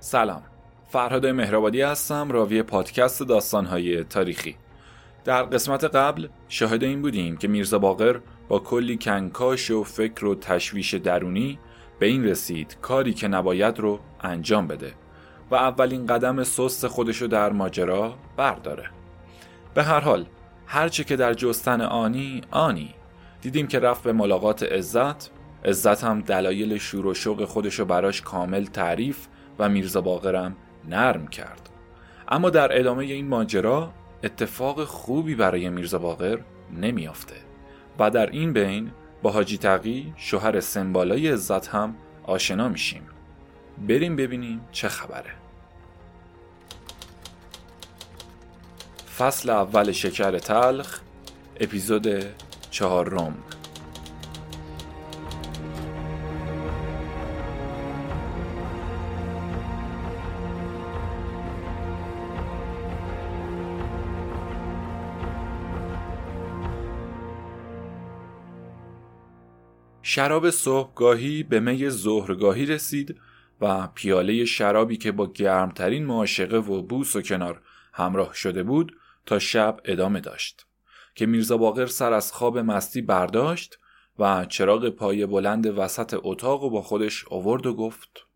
سلام. فرهاد مهرآبادی هستم راوی پادکست داستانهای تاریخی. در قسمت قبل شاهد این بودیم که میرزا باقر با کلی کنکاش و فکر و تشویش درونی به این رسید کاری که نباید رو انجام بده و اولین قدم سست خودشو در ماجرا برداره. به هر حال هرچه که در جستن آنی آنی. دیدیم که رفت به ملاقات عزت. عزت هم دلایل شور و شوق خودشو براش کامل تعریف و میرزا باقرم نرم کرد. اما در ادامه این ماجرا اتفاق خوبی برای میرزا باقر نمیافته و در این بین با حاجی تقی شوهر سمبالای عزت هم آشنا میشیم. بریم ببینیم چه خبره. فصل اول شکر تلخ اپیزود چهارم. شراب صبحگاهی به می ظهرگاهی رسید و پیاله شرابی که با گرمترین معاشقه و بوس و کنار همراه شده بود تا شب ادامه داشت که میرزا باقر سر از خواب مستی برداشت و چراغ پای بلند وسط اتاق و با خودش آورد و گفت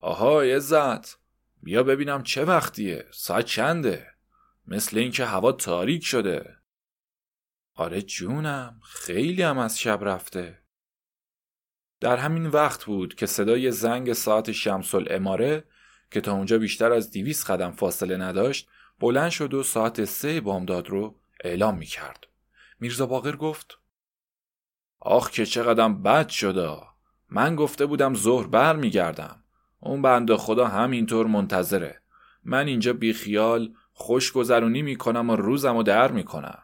آها عزت بیا ببینم چه وقتیه ساعت چنده؟ مثل اینکه هوا تاریک شده. آره جونم خیلی هم از شب رفته در همین وقت بود که صدای زنگ ساعت شمس اماره که تا اونجا بیشتر از دیویس قدم فاصله نداشت بلند شد و ساعت سه بامداد رو اعلام می کرد. میرزا باقر گفت آخ که چقدر بد شده من گفته بودم ظهر بر می گردم. اون بنده خدا همینطور منتظره من اینجا بیخیال خوش گذرونی می‌کنم و روزم و در می‌کنم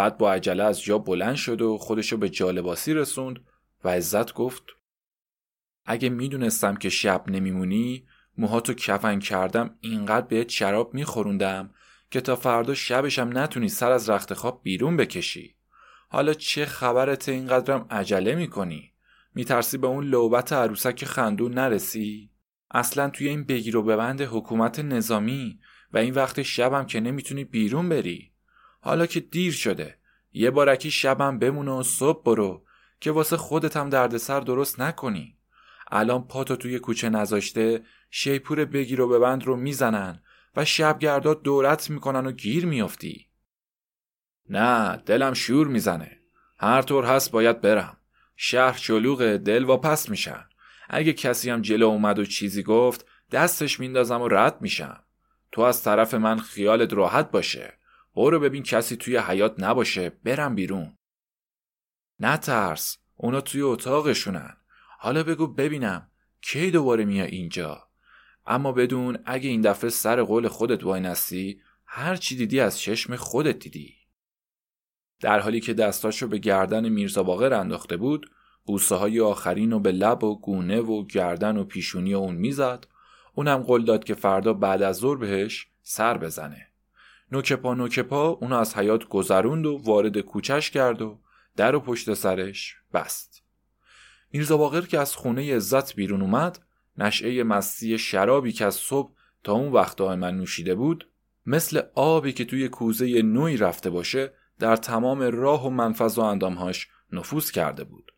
بعد با عجله از جا بلند شد و خودشو به جالباسی رسوند و عزت گفت اگه می‌دونستم که شب نمیمونی موهاتو کفن کردم اینقدر بهت شراب میخوروندم که تا فردا شبشم نتونی سر از رخت خواب بیرون بکشی. حالا چه خبرت اینقدرم عجله می‌کنی؟ میترسی به اون لوبت عروسک خندون نرسی؟ اصلا توی این بگیر و ببند حکومت نظامی و این وقت شبم که نمی‌تونی بیرون بری؟ حالا که دیر شده. یه بارکی شبم بمونه و صبح برو که واسه خودت هم دردسر درست نکنی. الان پاتو توی کوچه نذاشته شیپور بگیر و ببند رو می‌زنن و شبگردا دورت می‌کنن و گیر میافتی. نه دلم شور می‌زنه. هر طور هست باید برم. شهر شلوغ دل و پس میشن اگه کسی هم جلو اومد و چیزی گفت دستش میندازم و رد میشم. تو از طرف من خیالت راحت باشه. برو ببین کسی توی حیات نباشه برم بیرون. نترس اونا توی اتاقشونن. حالا بگو ببینم کی دوباره میای اینجا؟ اما بدون اگه این دفعه سر قول خودت وای نستی هر چی دیدی از چشم خودت دیدی. در حالی که دستاشو به گردن میرزا باقر انداخته بود بوسه های آخرین رو به لب و گونه و گردن و پیشونی اون می‌زد. اونم قول داد که فردا بعد از ظهر بهش سر بزنه. نوکپا نوکپا اونو از حیات گذروند و وارد کوچش کرد و در و پشت سرش بست. میرزا باقر که از خونه عزت بیرون اومد نشعه مستی شرابی که از صبح تا اون وقت من نوشیده بود مثل آبی که توی کوزه نوی رفته باشه در تمام راه و منفذ و اندامهاش نفوذ کرده بود.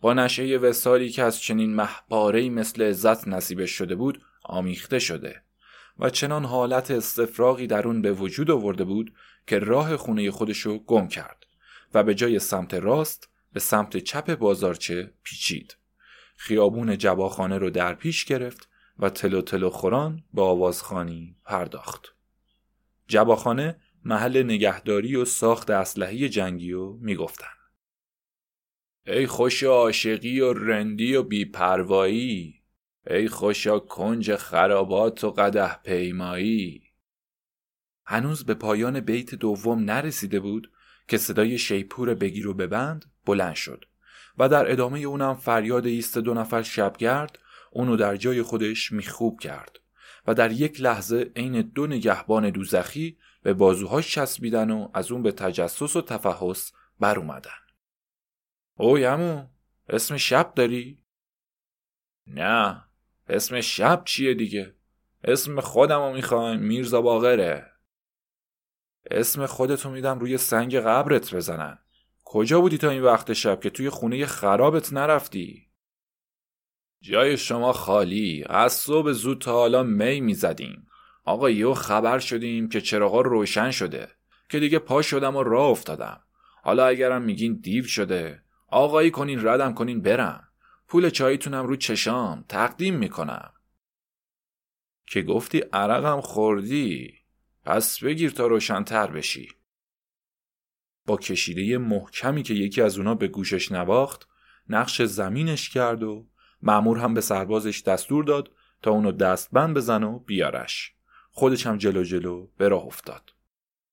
با نشعه وسالی که از چنین محبارهی مثل عزت نصیبش شده بود آمیخته شده. و چنان حالت استفراغی در اون به وجود آورده بود که راه خونه خودشو گم کرد و به جای سمت راست به سمت چپ بازارچه پیچید. خیابون جباخانه رو در پیش گرفت و تلو تلو خوران به آوازخانی پرداخت. جباخانه محل نگهداری و ساخت اسلحه جنگی و می‌گفتن. ای خوش عاشقی و رندی و بیپروایی ای خوشا کنج خرابات و قده پیمایی. هنوز به پایان بیت دوم نرسیده بود که صدای شیپور بگیر و ببند بلند شد و در ادامه اونم فریاد ایست دو نفر شبگرد اونو در جای خودش میخوب کرد و در یک لحظه عین دو نگهبان دوزخی به بازوهاش چسبیدن و از اون به تجسس و تفحص بر اومدن. او یمو اسم شب داری؟ نه. اسم شب چیه دیگه؟ اسم خودمو می‌خوایم میرزا باقره. اسم خودتو میدم روی سنگ قبرت بزنن. کجا بودی تا این وقت شب که توی خونه خرابت نرفتی؟ جای شما خالی. از صبح زود تا حالا می می‌زدیم. آقا یهو خبر شدیم که چراغا روشن شده. که دیگه پا شدم و راه افتادم. حالا اگرم میگین دیو شده. آقایی کنین ردم کنین برم. پول چاییتونم رو چشام. تقدیم می‌کنم. که گفتی عرقم خوردی. پس بگیر تا روشنتر بشی. با کشیده محکمی که یکی از اونا به گوشش نواخت نقش زمینش کرد و معمور هم به سربازش دستور داد تا اونو دستبند بزن و بیارش. خودش هم جلو جلو به راه افتاد.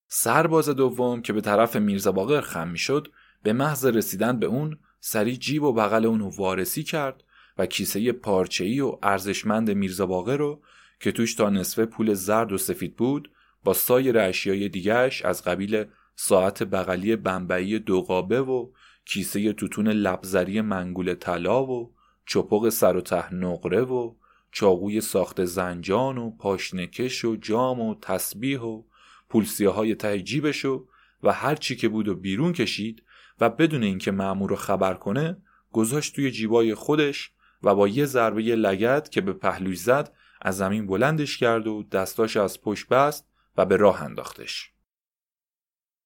سرباز دوم که به طرف میرزا باقر خم می‌شد به محض رسیدن به اون سری جیب و بغل اونو وارسی کرد و کیسه پارچه‌ای و ارزشمند میرزا باقر رو که توش تا نصفه پول زرد و سفید بود با سایر اشیای دیگرش از قبیل ساعت بغلی بمبئی دوقابه و کیسه توتون لبزری منگول طلا و چپق سر و ته نقره و چاقوی ساخت زنجان و پاشنکش و جام و تسبیح و پولسیه های ته جیبش و و هر چی که بود و بیرون کشید و بدون اینکه مأمور رو خبر کنه گذاشت توی جیبای خودش و با یه ضربه لگت که به پهلوش زد از زمین بلندش کرد و دستاش از پشت بست و به راه انداختش.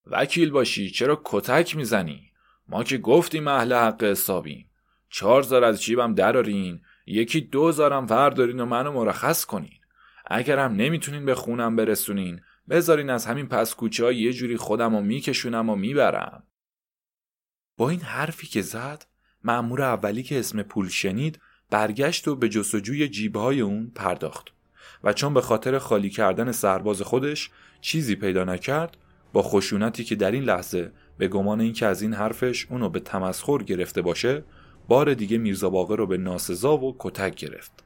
وکیل باشی چرا کتک می‌زنی؟ ما که گفتیم اهل حق حسابیم. چهار از جیبم درارین یکی دو زارم وردارین و منو مرخص کنین. اگرم نمی‌تونین به خونم برسونین بذارین از همین پس کوچه یه جوری خودم رو میکشونم و می‌برم. با این حرفی که زد معمور اولی که اسم پول شنید برگشت و به جستجوی جیبهای اون پرداخت. و چون به خاطر خالی کردن سرباز خودش چیزی پیدا نکرد با خشونتی که در این لحظه به گمان اینکه از این حرفش اونو به تمسخر گرفته باشه بار دیگه میرزا باقر رو به ناسزا و کتک گرفت.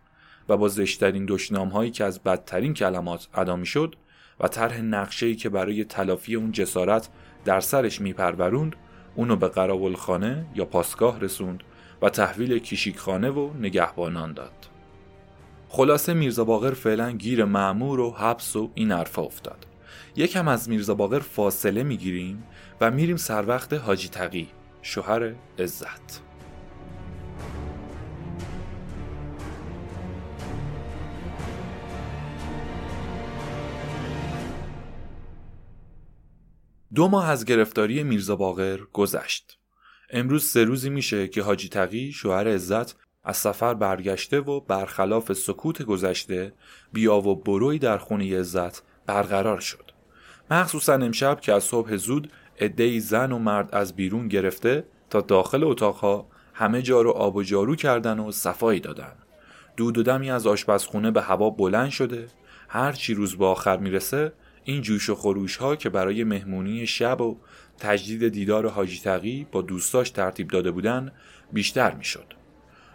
و با زشترین دشنام هایی که از بدترین کلمات ادا شد و طرح نقشه‌ای که برای تلافی اون جسارت در سرش میپروروند اونو به قراولخانه یا پاسگاه رسوند و تحویل کیشیکخانه و نگهبانان داد. خلاصه میرزا باقر فعلا گیر معمور و حبس و این حرفا افتاد. یکم از میرزا باقر فاصله می‌گیریم و میریم سر وقت حاجی تقی شوهر عزت. دو ماه از گرفتاری میرزا باقر گذشت. امروز سه روزی میشه که حاجی تقی شوهر عزت از سفر برگشته و برخلاف سکوت گذشته بیا و بروی در خونه عزت برقرار شد. مخصوصا امشب که از صبح زود عدهای زن و مرد از بیرون گرفته تا داخل اتاقها همه جا رو آب و جارو کردن و صفایی دادن. دود و دمی از آشپزخونه به هوا بلند شده هر چی روز به آخر می‌رسه این جوش و خروش ها که برای مهمونی شب و تجدید دیدار حاجی تقی با دوستاش ترتیب داده بودن بیشتر می‌شد.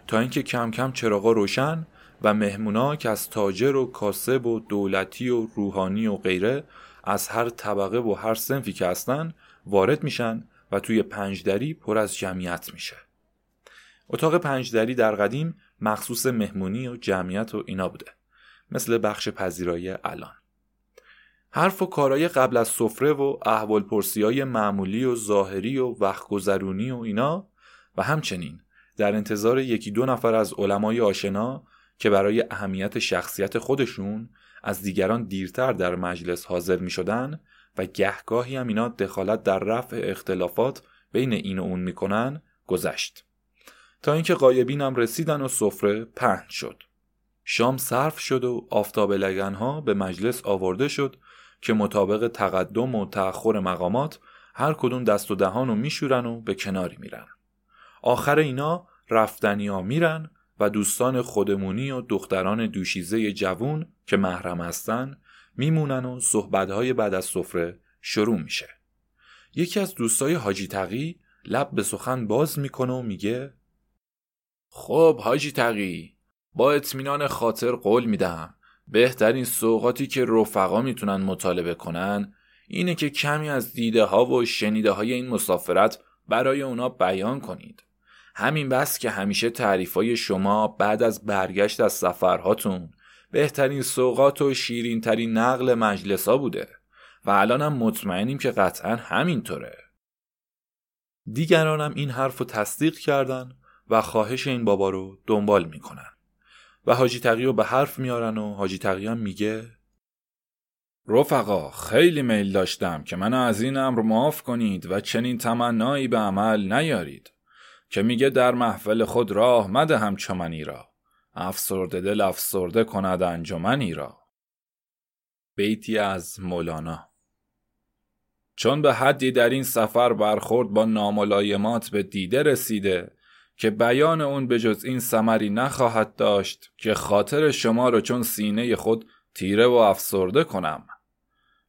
تا اینکه کم کم چراغا روشن و مهمونا که از تاجر و کاسب و دولتی و روحانی و غیره از هر طبقه و هر سنفی که هستن وارد میشن و توی پنجدری پر از جمعیت میشه. اتاق پنجدری در قدیم مخصوص مهمونی و جمعیت و اینا بوده. مثل بخش پذیرایی الان. حرف و کارای قبل از سفره و احوال پرسی معمولی و ظاهری و وقت گذرونی و اینا و همچنین در انتظار یکی دو نفر از علمای آشنا که برای اهمیت شخصیت خودشون از دیگران دیرتر در مجلس حاضر می شدن و گهگاهی هم اینا دخالت در رفع اختلافات بین این و اون می‌کنن گذشت. تا اینکه قایبین هم رسیدن و سفره پهن شد. شام صرف شد و آفتاب لگنها به مجلس آورده شد که مطابق تقدم و تأخر مقامات هر کدوم دست و دهان رو میشورن و به کناری میرن. آخر اینا رفتنی ها میرن و دوستان خودمونی و دختران دوشیزه جوون که محرم هستن میمونن و صحبتهای بعد از سفره شروع میشه. یکی از دوستای حاجی تقی لب به سخن باز می‌کنه و میگه خب حاجی تقی با اطمینان خاطر قول میدم بهترین سوقاتی که رفقا می‌تونن مطالبه کنن اینه که کمی از دیده ها و شنیده های این مسافرت برای اونا بیان کنید. همین بس که همیشه تعریفای شما بعد از برگشت از سفرهاتون بهترین سوقات و شیرینترین نقل مجلسا بوده و الانم مطمئنیم که قطعا همینطوره. دیگرانم این حرف رو تصدیق کردن و خواهش این بابا رو دنبال می‌کنن. و حاجی تقی به حرف میارن و حاجی تقی هم میگه رفقا خیلی میل داشتم که منو از این امر معاف کنید و چنین تمنایی به عمل نیارید که میگه در محفل خود راه مده هم چمنی را افسرده دل افسرده کند انجمنی را. بیتی از مولانا. چون به حدی در این سفر برخورد با ناملایمات به دیده رسیده که بیان اون به جز این سمری نخواهد داشت که خاطر شما رو چون سینه خود تیره و افسرده کنم.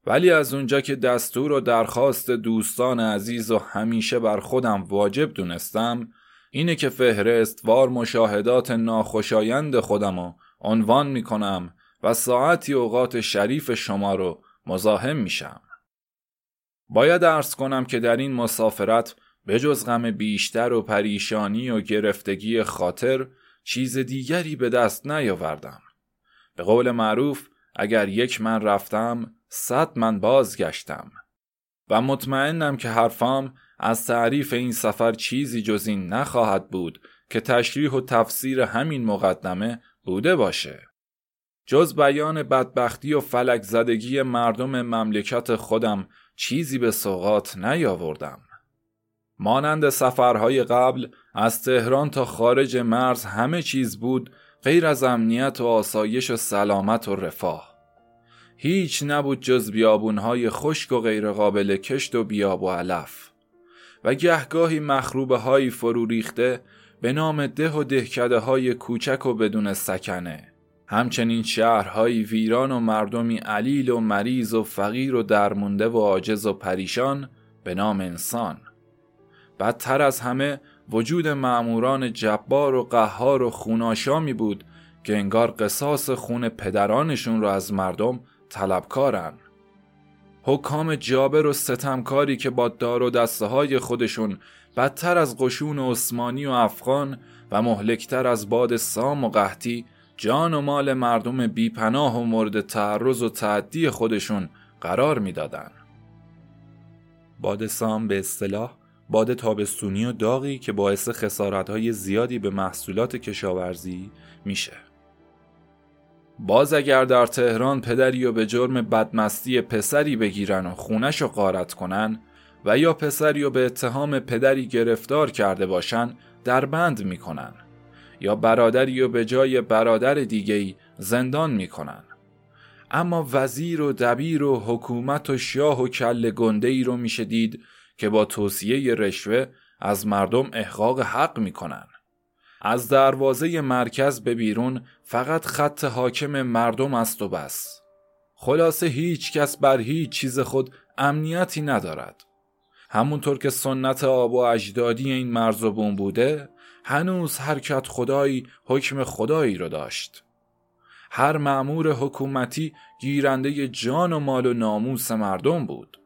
ولی از اونجا که دستور و درخواست دوستان عزیز و همیشه بر خودم واجب دونستم اینه که فهرست وار مشاهدات ناخوشایند خودم رو عنوان می‌کنم و ساعتی اوقات شریف شما رو مزاحم میشم. باید ارز کنم که در این مسافرت به جز غم بیشتر و پریشانی و گرفتگی خاطر چیز دیگری به دست نیاوردم. به قول معروف اگر یک من رفتم صد من بازگشتم. و مطمئنم که حرفام از تعریف این سفر چیزی جز این نخواهد بود که تشریح و تفسیر همین مقدمه بوده باشه. جز بیان بدبختی و فلک زدگی مردم مملکت خودم چیزی به سوقات نیاوردم. مانند سفرهای قبل از تهران تا خارج مرز همه چیز بود غیر از امنیت و آسایش و سلامت و رفاه. هیچ نبود جز بیابونهای خشک و غیرقابل کشت و بیاب و علف. و گهگاهی مخروبه هایی فرو ریخته به نام ده و دهکده های کوچک و بدون سکنه. همچنین شهرهایی ویران و مردمی علیل و مریض و فقیر و درمونده و عاجز و پریشان به نام انسان. بدتر از همه وجود معموران جبار و قهار و خوناشامی بود که انگار قصاص خون پدرانشون رو از مردم طلبکارن حکام جابر و ستمکاری که با دار و دسته های خودشون بدتر از قشون عثمانی و افغان و مهلکتر از باد سام و قحطی جان و مال مردم بیپناه و مورد تعرض و تعدی خودشون قرار می‌دادن. باد سام به اصطلاح باد تابستونی و داغی که باعث خسارتهای زیادی به محصولات کشاورزی میشه. باز اگر در تهران پدری و به جرم بدمستی پسری بگیرن و خونش رو غارت کنن و یا پسری و به اتهام پدری گرفتار کرده باشن در بند می‌کنن یا برادری و به جای برادر دیگهی زندان می‌کنن اما وزیر و دبیر و حکومت و شاه و کل گنده ای رو میشه دید که با توصیه رشوه از مردم احقاق حق می‌کنن. از دروازه مرکز به بیرون فقط خط حاکم مردم است و بس. خلاصه هیچ کس بر هیچ چیز خود امنیتی ندارد. همونطور که سنت آب و اجدادی این مرز و بوم بوده هنوز حرکت خدایی حکم خدایی رو داشت. هر معمور حکومتی گیرنده جان و مال و ناموس مردم بود.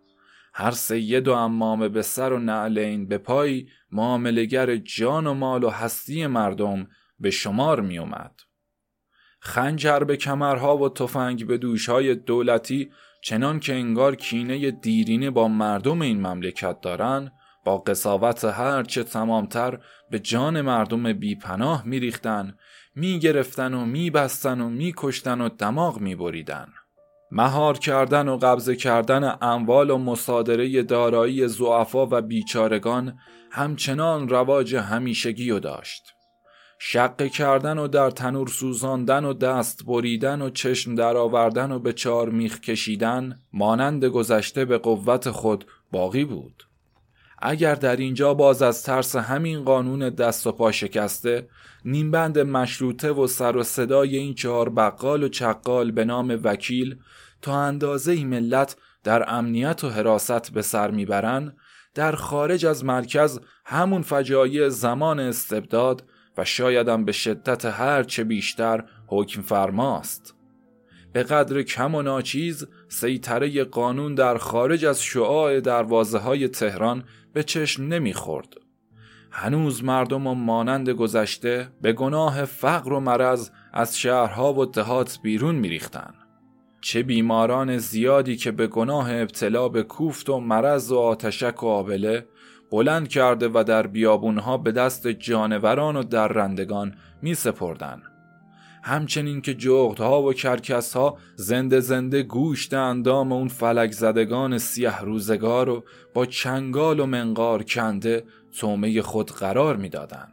هر سید و امامه به سر و نعلین به پای معاملگر جان و مال و هستی مردم به شمار می اومد. خنجر به کمرها و تفنگ به دوشهای دولتی چنان که انگار کینه دیرینه با مردم این مملکت دارن با قصاوت هرچه تمامتر به جان مردم بیپناه میریختن می‌گرفتن و میبستن و میکشتن و دماغ میبریدن مهار کردن و قبضه کردن اموال و مصادره دارایی زعفا و بیچارگان همچنان رواج همیشگی و داشت. شقه کردن و در تنور سوزاندن و دست بریدن و چشم درآوردن و به چار میخ کشیدن مانند گذشته به قوت خود باقی بود. اگر در اینجا باز از ترس همین قانون دست و پا شکسته نیمبند مشروطه و سر و صدای این چهار بقال و چقال به نام وکیل تا اندازه ای ملت در امنیت و حراست به سر می‌برن در خارج از مرکز همون فجایع زمان استبداد و شایدم به شدت هر چه بیشتر حکم فرماست. به قدر کم و ناچیز سیطره قانون در خارج از شعاع دروازه های تهران به چشم نمی‌خورد هنوز مردم و مانند گذشته به گناه فقر و مرض از شهرها و دهات بیرون میریختن چه بیماران زیادی که به گناه ابتلا به کوفت و مرض و آتشک و آبله بلند کرده و در بیابونها به دست جانوران و درندگان می سپردن. همچنین که جغدها و کرکسها زنده زنده گوشت اندام اون فلک زدگان سیه روزگار و با چنگال و منقار کنده تومه خود قرار می‌دادند.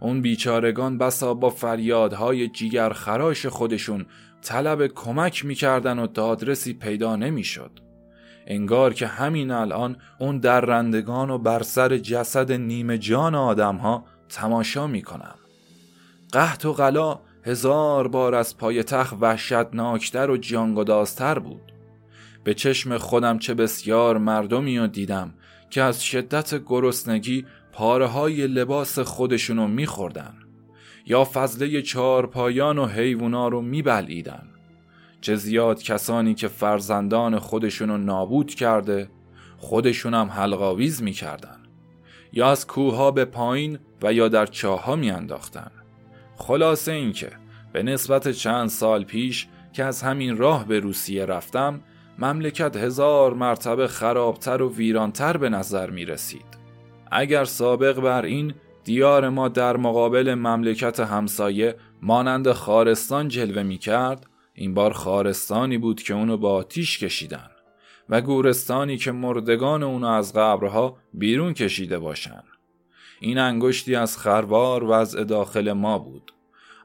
اون بیچارگان بسا با فریادهای جیگر خراش خودشون طلب کمک می‌کردن و دادرسی پیدا نمی‌شد. انگار که همین الان اون درندگان و بر سر جسد نیمه جان آدم ها تماشا می‌کنم. قحط و غلا هزار بار از پای تخ وحشتناکتر و جانگدازتر بود. به چشم خودم چه بسیار مردمی رو دیدم که از شدت گرسنگی پاره های لباس خودشونو میخوردن یا فضله چارپایان و حیوونا رو میبلعیدن چه زیاد کسانی که فرزندان خودشونو نابود کرده خودشون هم حلقاویز می‌کردن یا از کوها به پایین و یا در چاها میانداختن خلاصه اینکه به نسبت چند سال پیش که از همین راه به روسیه رفتم مملکت هزار مرتبه خرابتر و ویرانتر به نظر می رسید. اگر سابق بر این دیار ما در مقابل مملکت همسایه مانند خارستان جلوه می کرد این بار خارستانی بود که اونو با آتیش کشیدن و گورستانی که مردگان اونو از قبرها بیرون کشیده باشن این انگشتی از خروار وضع داخل ما بود.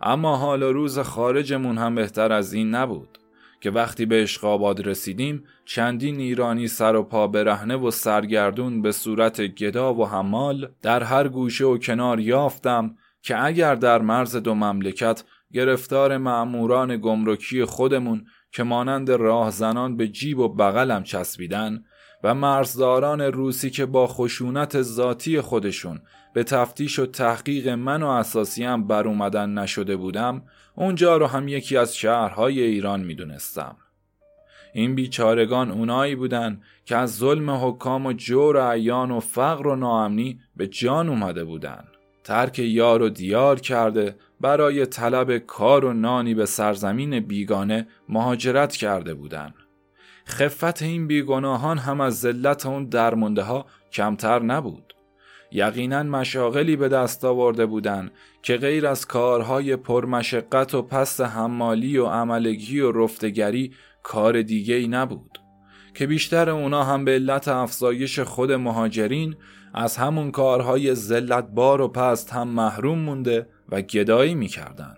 اما حال روز خارجمون هم بهتر از این نبود که وقتی به اشقاباد رسیدیم چندین ایرانی سر و پا برهنه و سرگردون به صورت گدا و حمال در هر گوشه و کنار یافتم که اگر در مرز دو مملکت گرفتار معموران گمرکی خودمون که مانند راهزنان به جیب و بغلم چسبیدن و مرزداران روسی که با خشونت ذاتی خودشون به تفتیش و تحقیق من و اساسی هم بر اومدن نشده بودم اونجا رو هم یکی از شهرهای ایران می‌دونستم. این بیچارگان اونایی بودن که از ظلم حکام و جور عیان و فقر و ناامنی به جان اومده بودن. ترک یار و دیار کرده برای طلب کار و نانی به سرزمین بیگانه مهاجرت کرده بودند. خفت این بیگناهان هم از ذلت اون درمونده ها کمتر نبود. یقینا مشاغلی به دست آورده بودند که غیر از کارهای پرمشقت و پست حمالی و عملگی و رفتگری کار دیگه ای نبود که بیشتر اونا هم به علت افزایش خود مهاجرین از همون کارهای بار و پست هم محروم مونده و گدایی می‌کردن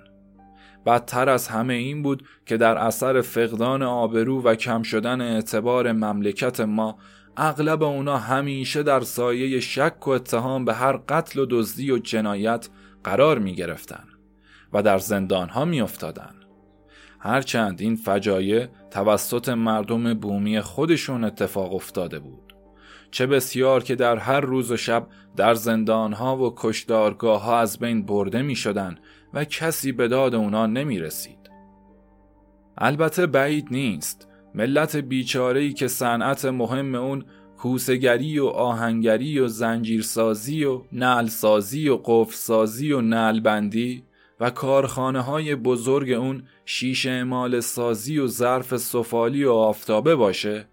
بدتر از همه این بود که در اثر فقدان آبرو و کم شدن اعتبار مملکت ما اغلب اونا همیشه در سایه شک و اتهام به هر قتل و دزدی و جنایت قرار می گرفتن و در زندان ها می افتادن. هرچند این فجایع توسط مردم بومی خودشون اتفاق افتاده بود. چه بسیار که در هر روز و شب در زندان ها و کشدارگاه ها از بین برده می شدن و کسی به داد اونا نمی رسید. البته بعید نیست ملت بیچارهی که صنعت مهم اون کوسگری و آهنگری و زنجیرسازی و نعلسازی و قفسازی و نعلبندی و کارخانه های بزرگ اون شیش اعمال سازی و ظرف سفالی و آفتابه باشه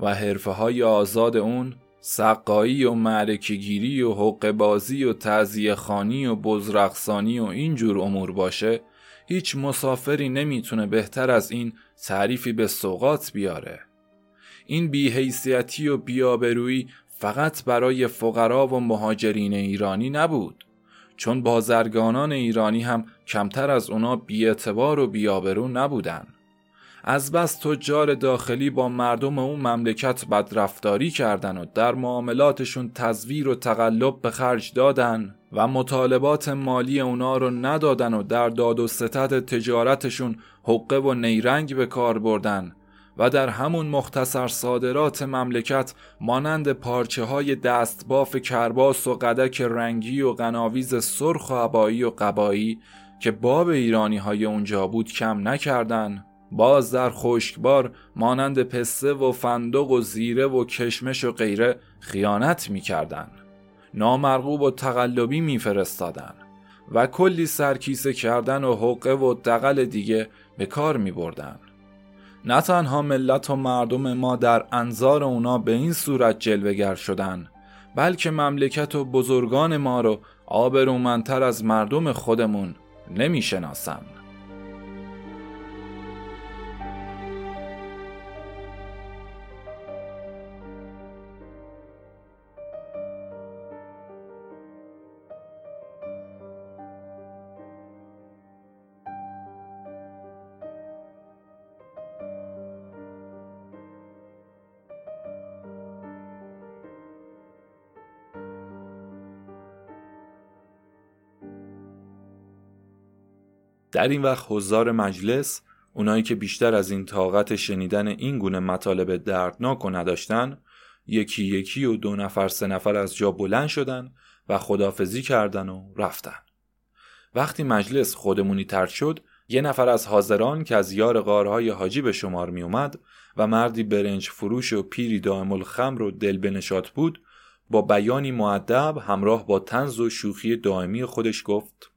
و حرفه های آزاد اون سقایی و معرکگیری و حق بازی و تعذیه خانی و بزرقصانی و اینجور امور باشه هیچ مسافری نمی‌تونه بهتر از این تعریفی به سوقات بیاره. این بیحیثیتی و بیابرویی فقط برای فقرا و مهاجرین ایرانی نبود چون بازرگانان ایرانی هم کمتر از اونا بیاعتبار و بیابرو نبودن از بس تجار داخلی با مردم اون مملکت بدرفتاری کردن و در معاملاتشون تزویر و تقلب به خرج دادن و مطالبات مالی اونا رو ندادن و در داد و ستد تجارتشون حقه و نیرنگ به کار بردن و در همون مختصر صادرات مملکت مانند پارچه های دستباف کرباس و قدک رنگی و قناویز سرخ و عبایی و قبایی که باب ایرانی های اونجا بود کم نکردن باز در خشکبار مانند پسته و فندق و زیره و کشمش و غیره خیانت می‌کردن. نامرغوب و تقلبی میفرستادن و کلی سرکیسه کردن و حقه و دقل دیگه به کار می بردن. نه تنها ملت و مردم ما در انظار اونا به این صورت جلوگر شدن بلکه مملکت و بزرگان ما رو آبرومندتر از مردم خودمون نمی شناسن. در این وقت حضار مجلس اونایی که بیشتر از این طاقت شنیدن این گونه مطالب دردناک و نداشتن یکی یکی و دو نفر سه نفر از جا بلند شدن و خدافزی کردن و رفتن. وقتی مجلس خودمونی ترد شد یه نفر از حاضران که از یار غارهای حاجی به شمار می اومد و مردی برنج فروش و پیری دائم الخمر و دل بنشات بود با بیانی معدب همراه با تنز و شوخی دائمی خودش گفت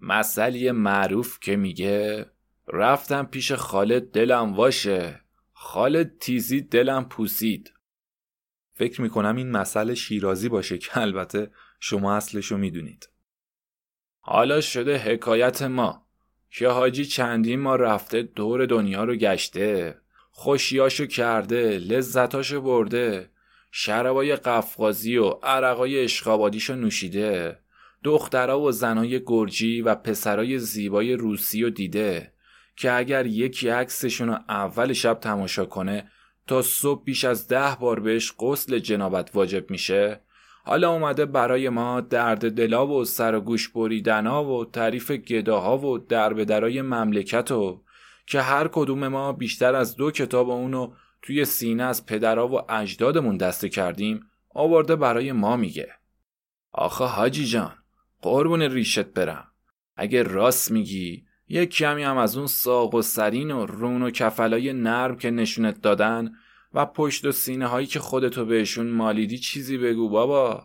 مسئله معروف که میگه رفتم پیش خالد دلم واشه خالد تیزید دلم پوسید. فکر می‌کنم این مسئله شیرازی باشه که البته شما اصلشو می‌دونید. حالا شده حکایت ما که حاجی چندین ما رفته دور دنیا رو گشته خوشیاشو کرده لذتاشو برده شرابای قفقازی و عرقای اشقابادیشو نوشیده. دخترها و زنای گرجی و پسرای زیبای روسی و دیده که اگر یکی عکسشون رو اول شب تماشا کنه تا صبح بیش از ده بار بهش غسل جنابت واجب میشه. حالا اومده برای ما درد دلا و سر و گوش بریدنا و تعریف گداها و درب درای مملکت و که هر کدوم ما بیشتر از دو کتاب اونو توی سینه از پدرها و اجدادمون دسته کردیم آورده برای ما میگه. آخه حاجی جان قربون ریشت برم. اگه راست میگی یک کمی هم از اون ساق و سرین و رون و کفلای نرم که نشونت دادن و پشت و سینه هایی که خودتو بهشون مالیدی چیزی بگو بابا.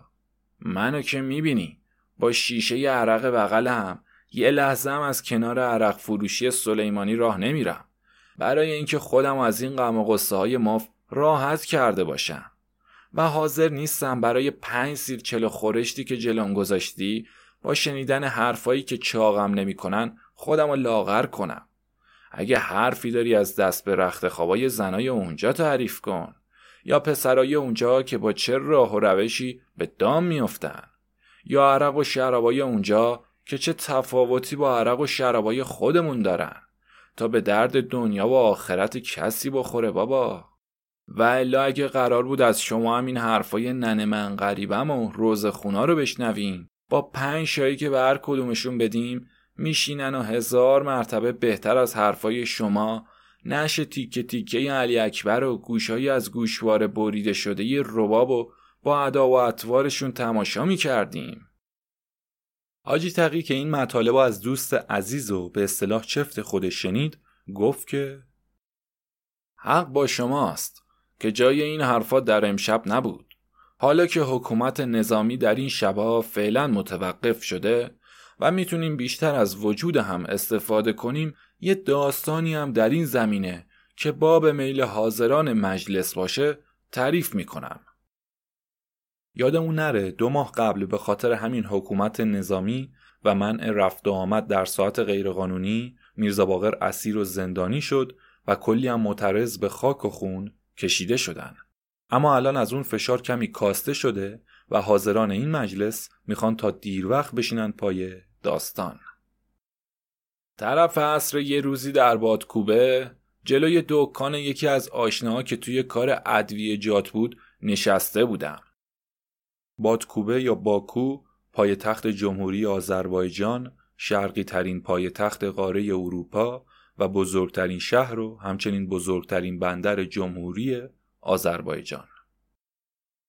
منو که می‌بینی. با شیشه ی عرق بغلم یه لحظه هم از کنار عرق فروشی سلیمانی راه نمیرم. برای اینکه خودم از این غم و غصه های ماف راحت کرده باشم. و حاضر نیستم برای پنج سیر چلو خورشتی که جلوم گذاشتی با شنیدن حرفایی که چاقم نمی‌کنن خودم رو لاغر کنم. اگه حرفی داری از دست به رخت خوابای زنای اونجا تعریف کن. یا پسرای اونجا که با چه راه و روشی به دام میافتن. یا عرق و شرابای اونجا که چه تفاوتی با عرق و شرابای خودمون دارن. تا به درد دنیا و آخرت کسی بخوره بابا. و الا اگه قرار بود از شما هم این حرفای ننه من غریبم و روز خونا رو بشنوین. با پنج شایی که به هر کدومشون بدیم میشینن و هزار مرتبه بهتر از حرفای شما نش تیکه تیکه علی اکبر و گوشهایی از گوشواره بریده شده یه رباب و با ادا و اطوارشون تماشا می‌کردیم. حاجی تقی که این مطالب از دوست عزیز و به اصطلاح چفت خودش شنید گفت که حق با شماست که جای این حرفا در امشب نبود. حالا که حکومت نظامی در این شبها فعلا متوقف شده و می‌تونیم بیشتر از وجود هم استفاده کنیم یه داستانی هم در این زمینه که باب میل حاضران مجلس باشه تعریف می‌کنم. یادمون نره دو ماه قبل به خاطر همین حکومت نظامی و منع رفت و آمد در ساعت غیرقانونی میرزا باقر اسیر و زندانی شد و کلی هم معترض به خاک و خون کشیده شدن. اما الان از اون فشار کمی کاسته شده و حاضران این مجلس می‌خوان تا دیر وقت بشینن پای داستان. طرف عصر یه روزی در بادکوبه جلوی دکان یکی از آشناها که توی کار ادویه جات بود نشسته بودم. بادکوبه یا باکو پایتخت جمهوری آذربایجان شرقی ترین پایتخت قاره اروپا و بزرگترین شهر و همچنین بزرگترین بندر جمهوری آذربایجان.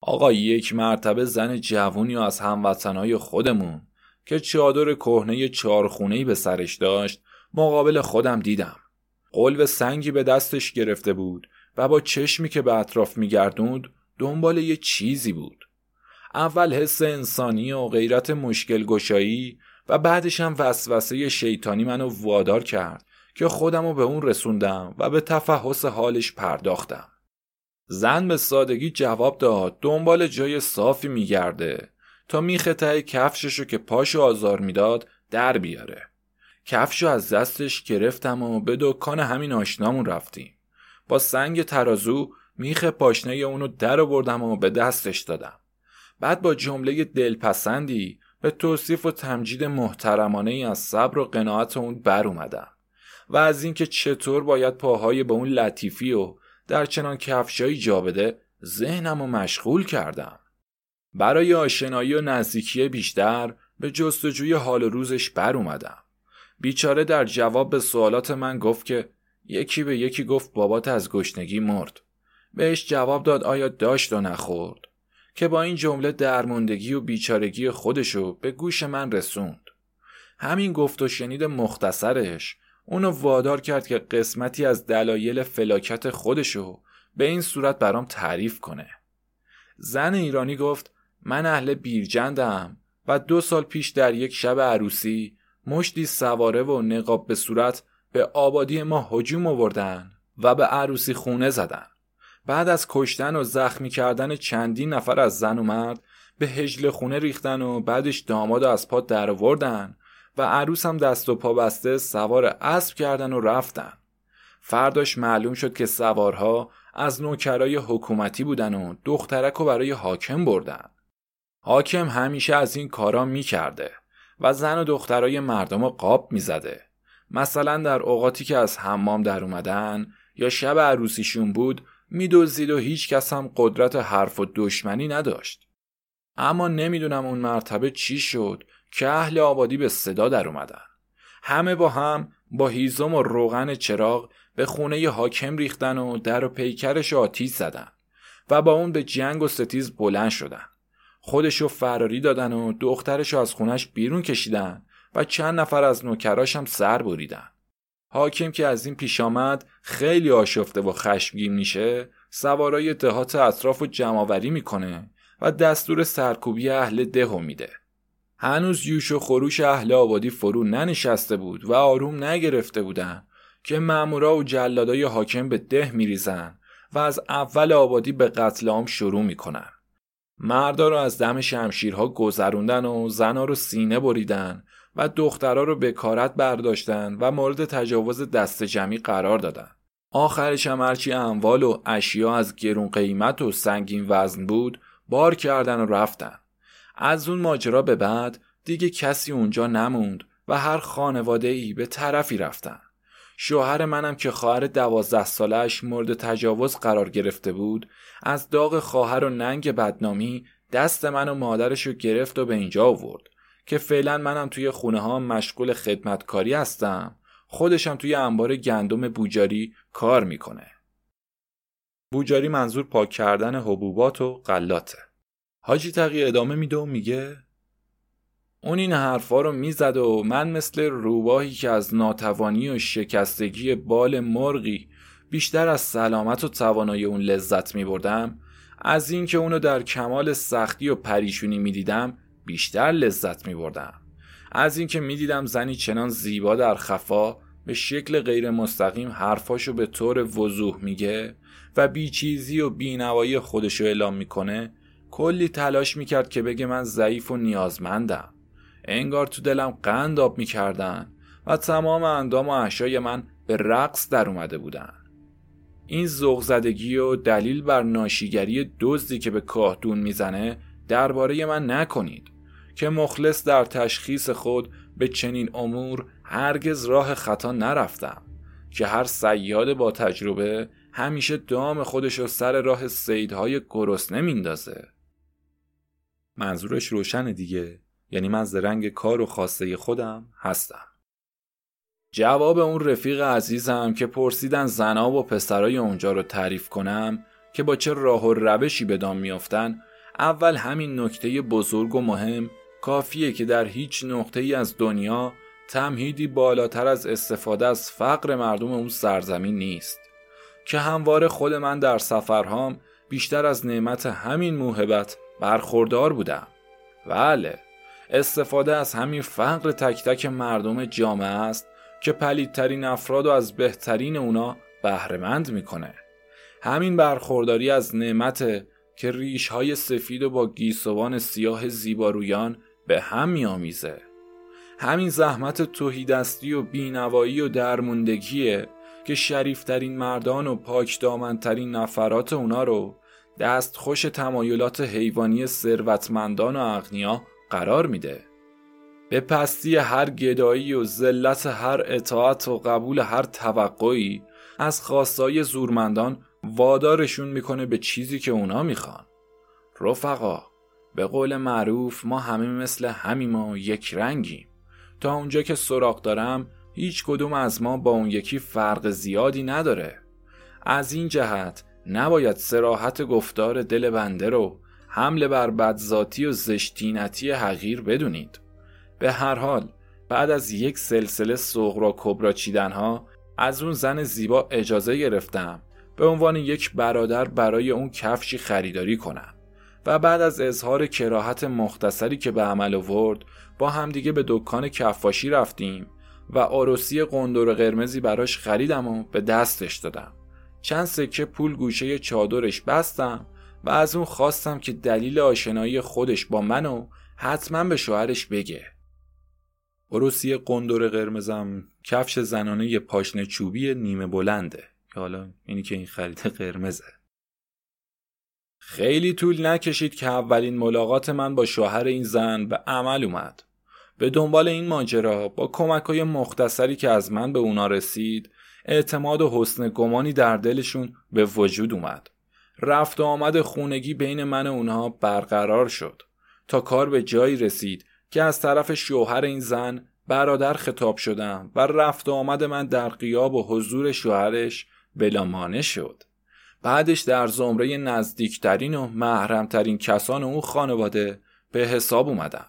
آقا یک مرتبه زن جوونی از هموطنهای خودمون که چادر کهنه چارخونهی به سرش داشت مقابل خودم دیدم. قلب سنگی به دستش گرفته بود و با چشمی که به اطراف میگردوند دنبال یه چیزی بود. اول حس انسانی و غیرت مشکل گشایی و بعدش هم وسوسه شیطانی منو وادار کرد که خودمو به اون رسوندم و به تفحص حالش پرداختم. زن به سادگی جواب داد دنبال جای صافی میگرده تا میخ ته کفششو که پاشو آزار می‌داد در بیاره. کفشو از دستش گرفتم و به دکان همین آشنامون رفتیم. با سنگ ترازو میخ پاشنه اونو در آوردم و به دستش دادم. بعد با جمله دلپسندی به توصیف و تمجید محترمانه ای از صبر و قناعت اون بر اومدم و از اینکه چطور باید پاهای به اون لطیفی و در چنان کفشایی جا بده ذهنم رو مشغول کردم. برای آشنایی و نزدیکی بیشتر به جستجوی حال و روزش بر اومدم. بیچاره در جواب به سوالات من گفت که یکی به یکی گفت بابات از گشنگی مرد. بهش جواب داد آیا داشت و نخورد. که با این جمله درماندگی و بیچارگی خودشو به گوش من رسوند. همین گفت و شنید مختصرش. اونو وادار کرد که قسمتی از دلایل فلاکت خودشو به این صورت برام تعریف کنه. زن ایرانی گفت من اهل بیرجندم و دو سال پیش در یک شب عروسی مشتی سواره و نقاب به صورت به آبادی ما هجوم آوردن و به عروسی خونه زدن. بعد از کشتن و زخمی کردن چندین نفر از زن و مرد به هجل خونه ریختن و بعدش داماد از پا در آوردن و عروس هم دست و پا بسته سوار اسب کردن و رفتن. فرداش معلوم شد که سوارها از نوکرای حکومتی بودن و دخترک و برای حاکم بردن. حاکم همیشه از این کارا می‌کرده و زن و دخترای مردم رو قاب می‌زده. مثلا در اوقاتی که از حمام در اومدن یا شب عروسیشون بود میدوزید و هیچ کس هم قدرت حرف و دشمنی نداشت. اما نمی‌دونم اون مرتبه چی شد که اهل آبادی به صدا در اومدن. همه با هم با هیزم و روغن چراغ به خونه حاکم ریختن و در و پیکرش آتیش زدن و با اون به جنگ و ستیز بلند شدن. خودشو فراری دادن و دخترشو از خونش بیرون کشیدن و چند نفر از نوکراش هم سر بریدن. حاکم که از این پیش آمد خیلی آشفته و خشمگین میشه سوارای دهات اطراف و جمعآوری می‌کنه و دستور سرکوبی اهل دهو میده هنوز یوش و خروش اهل آبادی فرو ننشسته بود و آروم نگرفته بودن که مامورا و جلادای حاکم به ده میریزن و از اول آبادی به قتل عام شروع می‌کنن مردا رو از دم شمشیرها گذروندن و زنا رو سینه بریدن و دخترها رو به کارت برداشتن و مورد تجاوز دست جمعی قرار دادن. آخرش هم هرچی اموال و اشیا از گرون قیمت و سنگین وزن بود بار کردن و رفتن. از اون ماجرا به بعد دیگه کسی اونجا نموند و هر خانواده ای به طرفی رفتن. شوهر منم که خواهر دوازده سالش مورد تجاوز قرار گرفته بود از داغ خواهر و ننگ بدنامی دست من و مادرشو گرفت و به اینجا آورد که فعلا منم توی خونه ها مشغول خدمتکاری هستم. خودشم توی انبار گندم بوجاری کار می‌کنه. بوجاری منظور پاک کردن حبوبات و غلاته. حاجی تقی ادامه میده و میگه اون این حرفا رو می‌زد و من مثل روباهی که از ناتوانی و شکستگی بال مرغی بیشتر از سلامت و توانایی اون لذت میبردم از اینکه اونو در کمال سختی و پریشونی می‌دیدم بیشتر لذت می بردم. از اینکه می دیدم زنی چنان زیبا در خفا به شکل غیر مستقیم حرفاشو به طور وضوح میگه و بیچیزی و بینوایی خودشو اعلام می‌کنه کلی تلاش می‌کرد که بگه من ضعیف و نیازمندم. انگار تو دلم قند آب می‌کردن و تمام اندام و احشای من به رقص در اومده بودن. این زغزدگی و دلیل بر ناشیگری دزدی که به کاهدون می‌زنه درباره من نکنید که مخلص در تشخیص خود به چنین امور هرگز راه خطا نرفتم که هر سیاد با تجربه همیشه دام خودش رو سر راه سیدهای گرسنه میندازه. منظورش روشن دیگه. یعنی من زرنگ کار و خواسته خودم هستم. جواب اون رفیق عزیزم که پرسیدن زنا و پسرای اونجا رو تعریف کنم که با چه راه و روشی به دام میافتن اول همین نکته بزرگ و مهم کافیه که در هیچ نقطه ای از دنیا تمهیدی بالاتر از استفاده از فقر مردم اون سرزمین نیست. که همواره خود من در سفرهام بیشتر از نعمت همین موهبت برخوردار بودم. بله استفاده از همین فقر تک تک مردم جامعه است که پلیدترین افراد و از بهترین اونا بهرهمند می‌کنه. همین برخورداری از نعمت که ریش های سفید و با گیسوان سیاه زیبارویان به هم میآمیزه. همین زحمت توهیدستی و بینوایی و درموندگیه که شریفترین مردان و پاک دامنترین نفرات اونا رو دست خوش تمایلات حیوانی ثروتمندان و اغنیا قرار میده. به پستی هر گدایی و ذلت هر اطاعت و قبول هر توقعی از خواستای زورمندان وادارشون می‌کنه به چیزی که اونا می‌خوان. رفقا به قول معروف ما همه مثل همیم ما یک رنگیم. تا اونجا که سراغ دارم هیچ کدوم از ما با اون یکی فرق زیادی نداره. از این جهت نباید سراحت گفتار دل بنده رو حمله بر بدذاتی و زشتینتی حقیر بدونید. به هر حال بعد از یک سلسله سغرا کبرا چیدن ها از اون زن زیبا اجازه گرفتم به عنوان یک برادر برای اون کفشی خریداری کنم و بعد از اظهار کراهت مختصری که به عمل آورد با همدیگه به دکان کفاشی رفتیم و آروسی قندور قرمزی براش خریدم و به دستش دادم. چند سکه پول گوشه چادرش بستم و از اون خواستم که دلیل آشنایی خودش با منو حتما به شوهرش بگه. عروسی قندور قرمزم کفش زنانه پاشنه چوبی نیمه بلنده. که حالا اینی که این خرید قرمزه. خیلی طول نکشید که اولین ملاقات من با شوهر این زن به عمل اومد. به دنبال این ماجرا با کمک های مختصری که از من به اونا رسید اعتماد و حسن گمانی در دلشون به وجود اومد. رفت و آمد خونگی بین من و اونها برقرار شد. تا کار به جایی رسید که از طرف شوهر این زن برادر خطاب شدم و رفت و آمد من در قیاب و حضور شوهرش بلامانه شد. بعدش در زمره نزدیکترین و محرمترین کسان اون خانواده به حساب اومدم.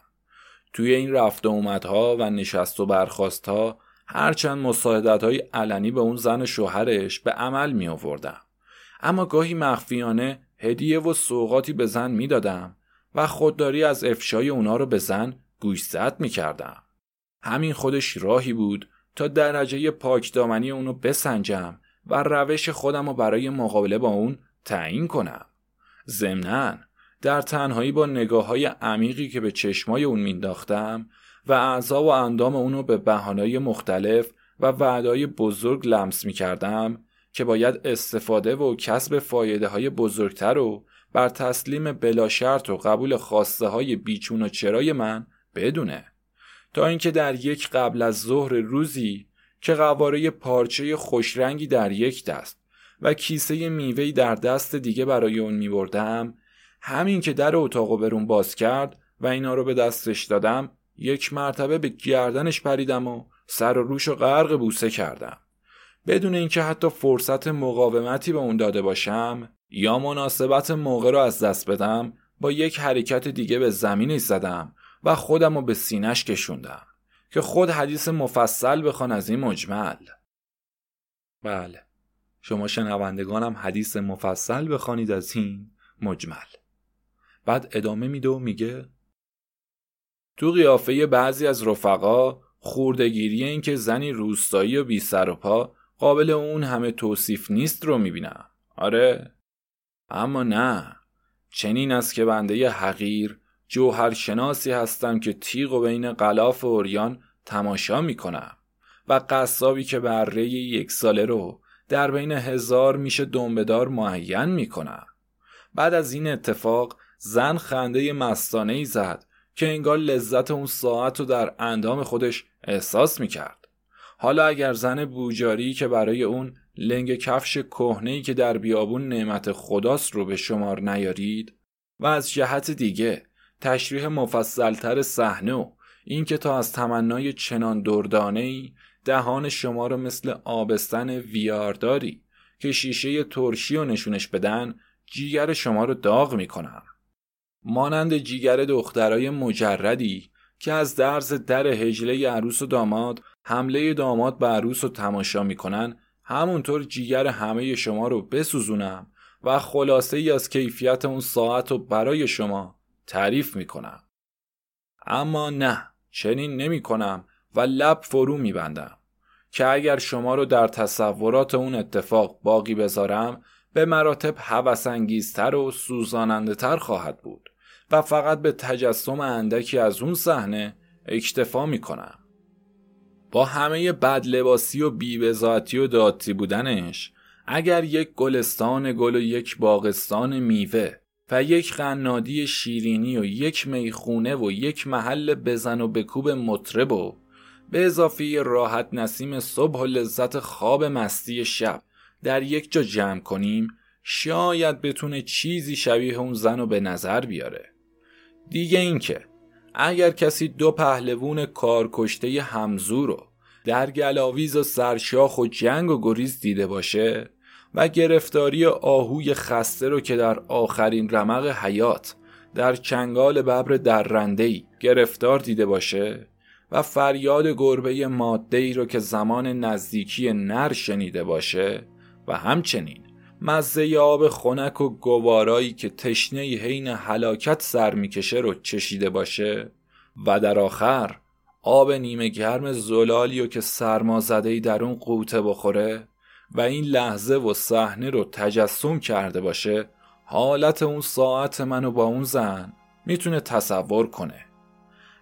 توی این رفت و اومدها و نشست و برخواستها هرچند مساعدت های علنی به اون زن شوهرش به عمل می آوردم اما گاهی مخفیانه هدیه و سوقاتی به زن می‌دادم و خودداری از افشای اونا رو به زن گوشزد می کردم. همین خودش راهی بود تا درجه پاکدامنی اونو بسنجم و روش خودم رو برای مقابله با اون تعیین کنم. ضمناً در تنهایی با نگاه های عمیقی که به چشمای اون مینداختم و اعضا و اندام اونو به بهانهای مختلف و وعدای بزرگ لمس می کردم که باید استفاده و کسب فایده های بزرگتر و بر تسلیم بلا شرط و قبول خواسته های بیچون و چرای من بدونه. تا اینکه در یک قبل از ظهر روزی که قواره پارچه خوشرنگی در یک دست و کیسه میوهی در دست دیگه برای اون می بردم همین که در اتاق برون باز کرد و اینا رو به دستش دادم یک مرتبه به گردنش پریدم و سر و روش و غرق بوسه کردم. بدون اینکه حتی فرصت مقاومتی به اون داده باشم یا مناسبت موقع رو از دست بدم با یک حرکت دیگه به زمینش زدم و خودم رو به سینش کشوندم که خود حدیث مفصل بخوان از این مجمل. بله شما شنوندگانم حدیث مفصل بخوانید از این مجمل. بعد ادامه میده و میگه تو قیافه بعضی از رفقا خوردگیری این که زنی روستایی و بی سر و پا قابل اون همه توصیف نیست رو می‌بینم آره. اما نه. چنین است که بنده حقیر جوهر شناسی هستم که تیغ و بین قلاف و اوریان تماشا می‌کنم و قصابی که بره یک ساله رو در بین هزار میشه دنبدار معین می‌کنم بعد از این اتفاق زن خنده مستانه ای زد که انگار لذت اون ساعت رو در اندام خودش احساس می‌کرد. حالا اگر زن بوجاری که برای اون لنگ کفش ای که در بیابون نعمت خداست رو به شمار نیارید و از جهت دیگه تشریح مفصلتر صحنه و اینکه تا از تمنای چنان دردانه ای دهان شما رو مثل آبستن ویارداری که شیشه ترشی و نشونش بدن جیگر شما رو داغ می‌کنم مانند جیگر دخترای مجردی که از درز در هجله عروس و داماد حمله داماد به عروس رو تماشا می‌کنن همونطور جیگر همه شما رو بسوزونم و خلاصه ای از کیفیت اون ساعت رو برای شما تعریف می‌کنم. اما نه چنین نمی کنم و لب فرو می بندم که اگر شما رو در تصورات اون اتفاق باقی بذارم به مراتب هوسانگیزتر و سوزاننده تر خواهد بود. و فقط به تجسم اندکی از اون صحنه اکتفا می کنم. با همه بد لباسی و بیبزاتی و داتی بودنش اگر یک گلستان گل و یک باغستان میوه و یک قنادی شیرینی و یک می‌خونه و یک محل بزن و بکوب مطرب و به اضافه راحت نسیم صبح و لذت خواب مستی شب در یک جا جمع کنیم شاید بتونه چیزی شبیه اون زن رو به نظر بیاره دیگه اینکه اگر کسی دو پهلوون کارکشته همزو رو در گلاویز و سرشاخ و جنگ و گریز دیده باشه و گرفتاری آهوی خسته رو که در آخرین رمق حیات در چنگال ببر درندهی گرفتار دیده باشه و فریاد گربه ماده ای رو که زمان نزدیکی نر شنیده باشه و همچنین مزه آب خنک و گوارایی که تشنه حین حلاکت سر می‌کشه رو چشیده باشه و در آخر آب نیمه گرم زلالی و که سرما زده ای در اون قوطه بخوره و این لحظه و صحنه رو تجسم کرده باشه حالت اون ساعت منو با اون زن می‌تونه تصور کنه.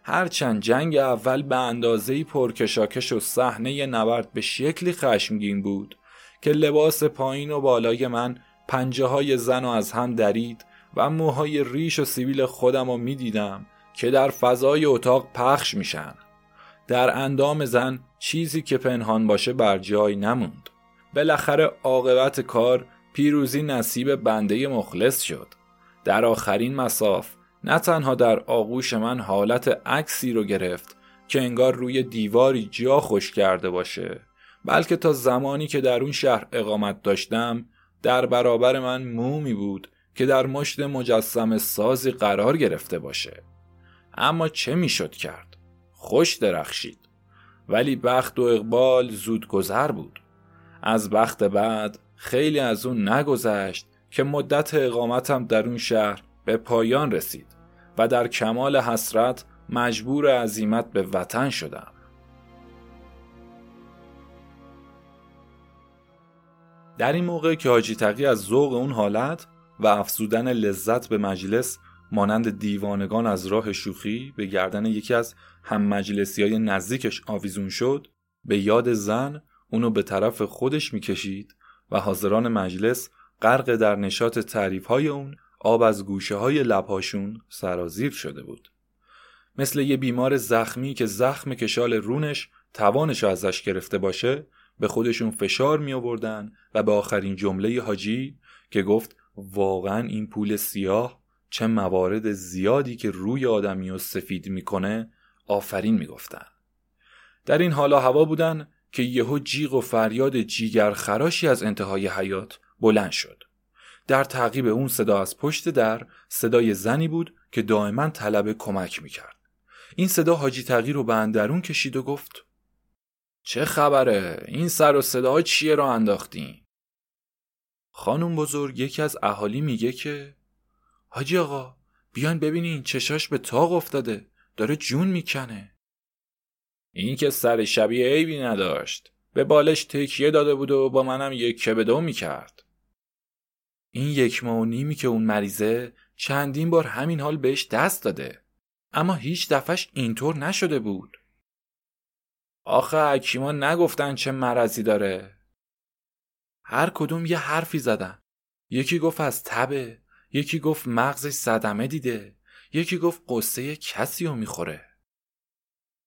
هرچند جنگ اول به اندازهی پرکشاکش و صحنه نبرد به شکلی خشمگین بود که لباس پایین و بالای من پنجه های زن و از هم درید و موهای ریش و سیبیل خودم رو می‌دیدم که در فضای اتاق پخش میشن. در اندام زن چیزی که پنهان باشه بر جای نموند. بالاخره عاقبت کار پیروزی نصیب بنده مخلص شد. در آخرین مساف نه تنها در آغوش من حالت عکسی رو گرفت که انگار روی دیواری جا خوش کرده باشه بلکه تا زمانی که در اون شهر اقامت داشتم در برابر من مومی بود که در مشت مجسم سازی قرار گرفته باشه. اما چه می‌شد کرد؟ خوش درخشید. ولی بخت و اقبال زود گذر بود. از بخت بعد خیلی از اون نگذشت که مدت اقامتم در اون شهر به پایان رسید و در کمال حسرت مجبور عزیمت به وطن شدم. در این موقع که حاجی تقی از ذوق اون حالت و افزودن لذت به مجلس مانند دیوانگان از راه شوخی به گردن یکی از هم مجلسی های نزدیکش آویزون شد به یاد زن اونو به طرف خودش می‌کشید و حاضران مجلس غرق در نشاط تعریف های اون آب از گوشه های لبهاشون سرازیر شده بود. مثل یه بیمار زخمی که زخم کشال رونش توانش ازش گرفته باشه به خودشون فشار می آوردن و به آخرین جمله حاجی که گفت واقعا این پول سیاه چه موارد زیادی که روی آدمی و سفید می‌کنه آفرین می‌گفتن. در این حالا هوا بودن که یهو جیغ و فریاد جیگر خراشی از انتهای حیات بلند شد. در تعقیب اون صدا از پشت در صدای زنی بود که دائما طلب کمک می‌کرد. این صدا حاجی تغییر رو به اندرون کشید و گفت چه خبره؟ این سر و صدا چیه رو انداختین خانم بزرگ یکی از اهالی میگه که حاجی آقا بیان ببینین چشاش به تاق افتاده داره جون می‌کنه. این که سر شبیه عیبی نداشت. به بالش تکیه داده بود و با منم یک به دو می‌کرد. این یک ماه و نیمی که اون مریضه چندین بار همین حال بهش دست داده. اما هیچ دفعش اینطور نشده بود. آخه حکیما نگفتن چه مرضی داره. هر کدوم یه حرفی زدن. یکی گفت از تبه یکی گفت مغزش صدمه دیده یکی گفت قصه کسی رو می‌خوره.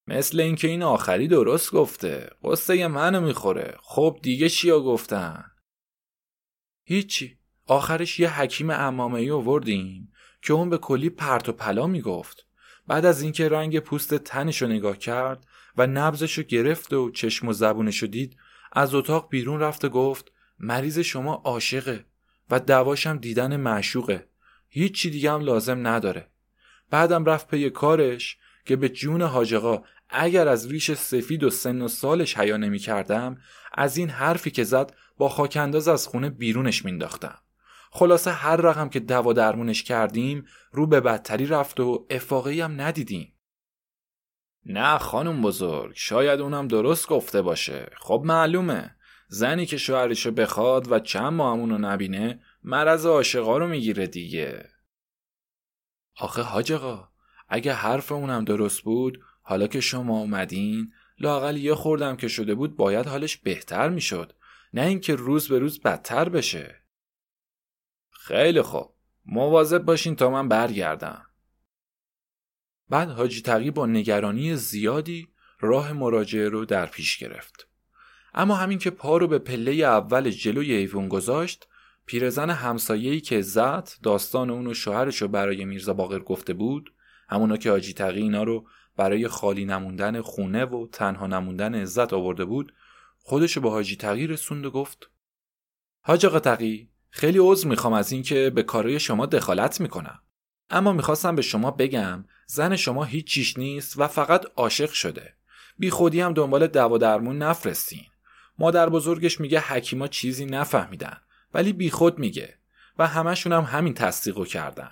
مثل اینکه این آخری درست گفته قصه منو می‌خوره. خب دیگه چیا گفتن؟ هیچی. آخرش یه حکیم امامه ای آوردیم که اون به کلی پرت و پلا می‌گفت. بعد از اینکه رنگ پوست تنش رو نگاه کرد و نبزش رو گرفت و چشم و زبونش رو دید. از اتاق بیرون رفت و گفت مریض شما عاشقه و دواشم دیدن معشوقه. هیچی دیگه هم لازم نداره. بعدم رفت پی کارش که به جون حاجقا اگر از ریش سفید و سن و سالش حیا نمی کردم از این حرفی که زد با خاکنداز از خونه بیرونش مینداختم خلاصه هر رقم که دوا درمونش کردیم رو به بدتری رفت و افاقی هم ندیدیم. نه خانم بزرگ شاید اونم درست گفته باشه. خب معلومه. زنی که شوهرشو بخواد و چند ماه همونو نبینه مرض عاشقا رو می‌گیره دیگه. آخه حاج آقا اگه حرف اونم درست بود حالا که شما اومدین لاقل یه خوردم که شده بود باید حالش بهتر می‌شد. نه اینکه روز به روز بدتر بشه. خیلی خوب. مواظب باشین تا من برگردم. بعد حاجی تقی با نگرانی زیادی راه مراجعه رو در پیش گرفت. اما همین که پا رو به پله اول جلوی ایوون گذاشت پیرزن همسایه‌ای که زد داستان اون و شوهرش رو برای میرزا باقر گفته بود همونا که حاجی تقی اینا رو برای خالی نموندن خونه و تنها نموندن عزت آورده بود خودشو به حاجی تقی رسوند و گفت حاج آقا تقی خیلی عذر می‌خوام از اینکه به کارای شما دخالت می‌کنم. اما می‌خواستم به شما بگم زن شما هیچ چیش نیست و فقط عاشق شده. بی خودی هم دنبال دوا درمون نفرستین. مادر بزرگش میگه حکیما چیزی نفهمیدن ولی بی خود میگه و همشون هم همین تصدیقو کردن.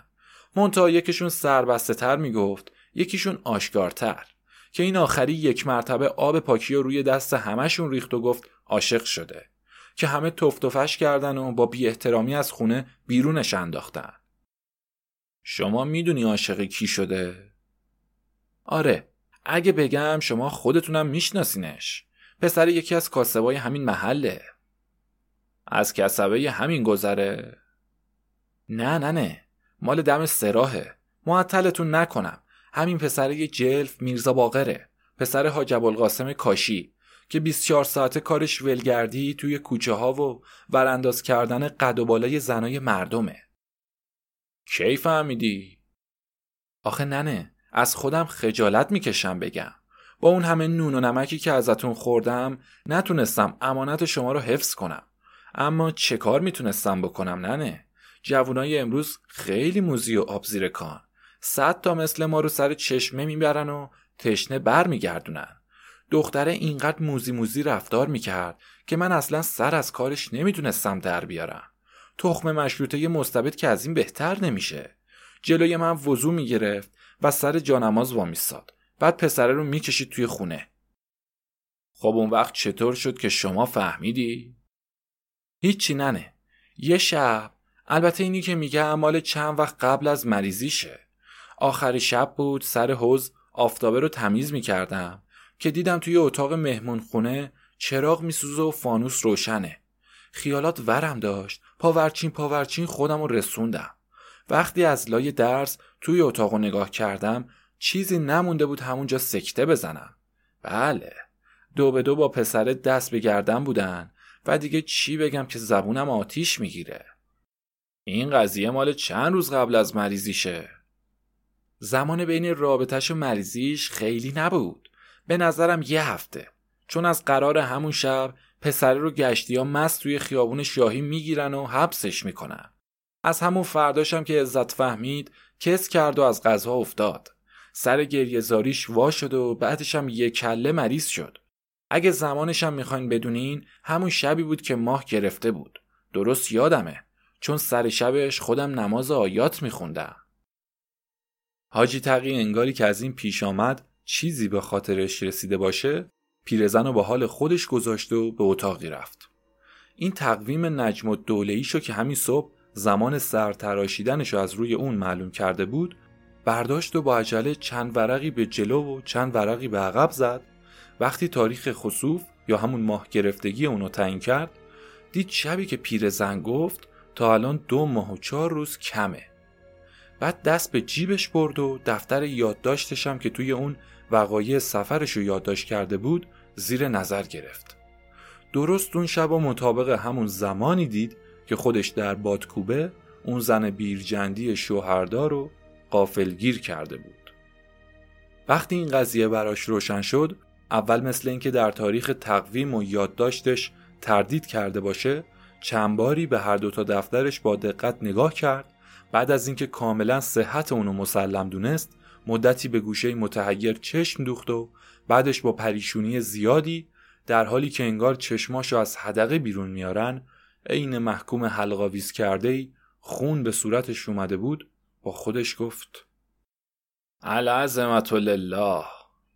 منتها یکیشون سربسته تر می‌گفت یکیشون آشکارتر که این آخری یک مرتبه آب پاکی رو روی دست همشون ریخت و گفت عاشق شده که همه تفتفش کردن و با بی احترامی از خونه بیرونش انداختن. شما می‌دونی عاشق کی شده؟ آره اگه بگم شما خودتونم میشناسینش. پسر یکی از کاسبای همین محله. از کسبه همین گذره. نه نه نه مال دم سراهه معطلتون نکنم. همین پسر جلف میرزا باقره. پسر حاج ابوالقاسم کاشی که 24 ساعته کارش ولگردی توی کوچه ها و ورانداز کردن قد و بالای زنای مردمه. کی فهمیدی؟ آخه ننه از خودم خجالت می‌کشم بگم. با اون همه نون و نمکی که ازتون خوردم نتونستم امانت شما رو حفظ کنم. اما چه کار می‌تونستم بکنم ننه؟ جوانای امروز خیلی موزی و آب زیر کان. صد تا مثل ما رو سر چشمه می‌برن و تشنه بر میگردونن دختره اینقدر موزی موزی رفتار می‌کرد که من اصلا سر از کارش نمی‌تونستم در بیارم. تخم مشروطه مستبد که از این بهتر نمیشه. جلوی من وضو می‌گرفت و سر جانماز وامیستاد. بعد پسره رو می‌کشید توی خونه. خب اون وقت چطور شد که شما فهمیدی؟ هیچی ننه. یه شب البته اینی که میگه مال چند وقت قبل از مریضیشه. آخری شب بود سر حوز آفتابه رو تمیز می‌کردم که دیدم توی اتاق مهمون خونه چراغ میسوزه و فانوس روشنه. خیالات ورم داشت. پاورچین پاورچین خودم رو رسوندم. وقتی از لای درس توی اتاق نگاه کردم چیزی نمونده بود همونجا سکته بزنم. بله دو به دو با پسر دست به گردن بودن و دیگه چی بگم که زبونم آتیش می‌گیره. این قضیه مال چند روز قبل از مریضیشه؟ زمان بین رابطش و مریضیش خیلی نبود. به نظرم یه هفته. چون از قرار همون شب پسره رو گشتی ها مست توی خیابون شاهی می‌گیرن و حبسش می‌کنن. از همون فرداشم که عزت فهمید کس کرد و از غذا افتاد. سر گریه زاریش وا شد و بعدش هم یه کله مریض شد. اگه زمانش هم می‌خواین بدونین همون شبی بود که ماه گرفته بود. درست یادمه. چون سر شبش خودم نماز آیات میخوندم. حاجی تقی انگاری که از این پیش آمد چیزی به خاطرش رسیده باشه؟ پیرزن رو با حال خودش گذاشت و به اتاقی رفت. این تقویم نجم و شو که همین صبح زمان سرتراشیدنش از روی اون معلوم کرده بود برداشت و با عجله چند ورقی به جلو و چند ورقی به عقب زد. وقتی تاریخ خصوف یا همون ماه گرفتگی اونو تعیین کرد دید شبی که پیرزن گفت تا الان دو ماه و چهار روز کمه. بعد دست به جیبش برد و دفتر یادداشتشم که توی اون وقایع سفرش رو یادداشت کرده بود زیر نظر گرفت. درست اون شب و مطابق همون زمانی دید که خودش در بادکوبه اون زن بیرجندی شوهردار رو قافلگیر کرده بود. وقتی این قضیه براش روشن شد اول مثل اینکه در تاریخ تقویم و یادداشتش تردید کرده باشه چند باری به هر دوتا دفترش با دقت نگاه کرد بعد از اینکه کاملا صحت اونو مسلم دونست مدتی به گوشه متحیر چشم دوخت و بعدش با پریشونی زیادی در حالی که انگار چشماشو از حدقه بیرون میارن عین محکوم حلقاویز کرده ای خون به صورتش اومده بود با خودش گفت العظمت لله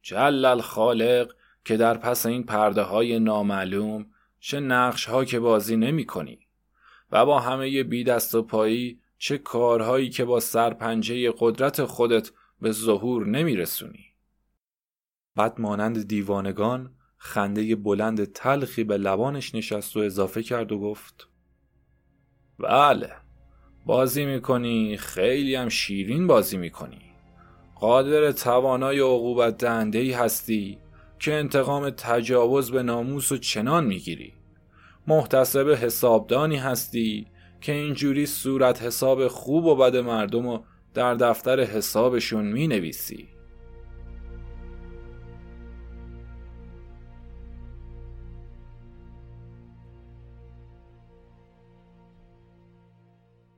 جل الخالق که در پس این پرده های نامعلوم چه نقش ها که بازی نمی کنی و با همه بی دست و پایی چه کارهایی که با سرپنجه قدرت خودت به ظهور نمی رسونی. بعد مانند دیوانگان خنده بلند تلخی به لبانش نشست و اضافه کرد و گفت بله بازی می‌کنی خیلی هم شیرین بازی می‌کنی قادر توانای عقوبت دهنده هستی که انتقام تجاوز به ناموس و چنان می‌گیری محتسب حسابدانی هستی که اینجوری صورت حساب خوب و بد مردم و در دفتر حسابشون می نویسی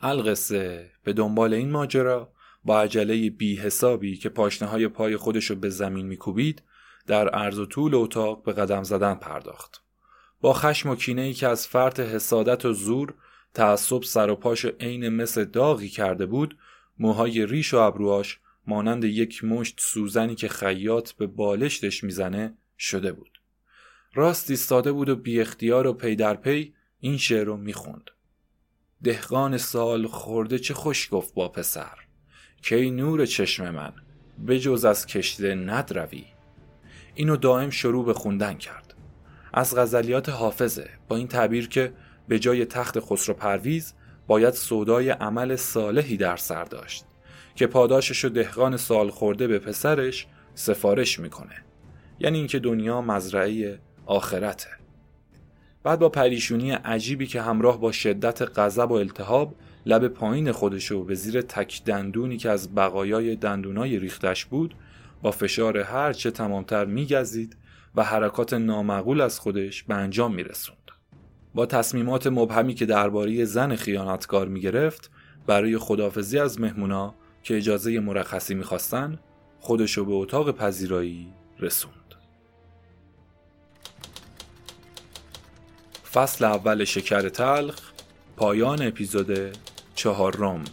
القصه به دنبال این ماجرا با عجله بی حسابی که پاشنه های پای خودشو به زمین میکوبید در عرض و طول اتاق به قدم زدن پرداخت. با خشم و کینه ای که از فرط حسادت و زور تعصب سر و پاش عین مثل داغی کرده بود موهای ریش و ابروهاش مانند یک مشت سوزنی که خیاط به بالشتش می‌زنه شده بود. راست ایستاده بود و بی اختیار و پی در پی این شعر رو می‌خوند. دهقان سال خورده چه خوش گفت با پسر. کی نور چشم من بجز از کشته ندروی. اینو دائم شروع به خوندن کرد. از غزلیات حافظه با این تعبیر که به جای تخت خسرو پرویز باید سودای عمل صالحی در سر داشت که پاداشش و دهقان سال خورده به پسرش سفارش می‌کنه یعنی اینکه دنیا مزرعه آخرته بعد با پریشونی عجیبی که همراه با شدت غضب و التهاب لب پایین خودشو به زیر تک دندونی که از بقایای دندونای ریختش بود با فشار هر چه تمامتر میگزید و حرکات نامعقول از خودش به انجام میرسوند. با تصمیمات مبهمی که درباره زن خیانتکار می‌گرفت برای خدافزی از مهمونا که اجازه مرخصی می‌خواستن خودشو به اتاق پذیرایی رسوند. فصل اول شکر تلخ پایان اپیزود چهارم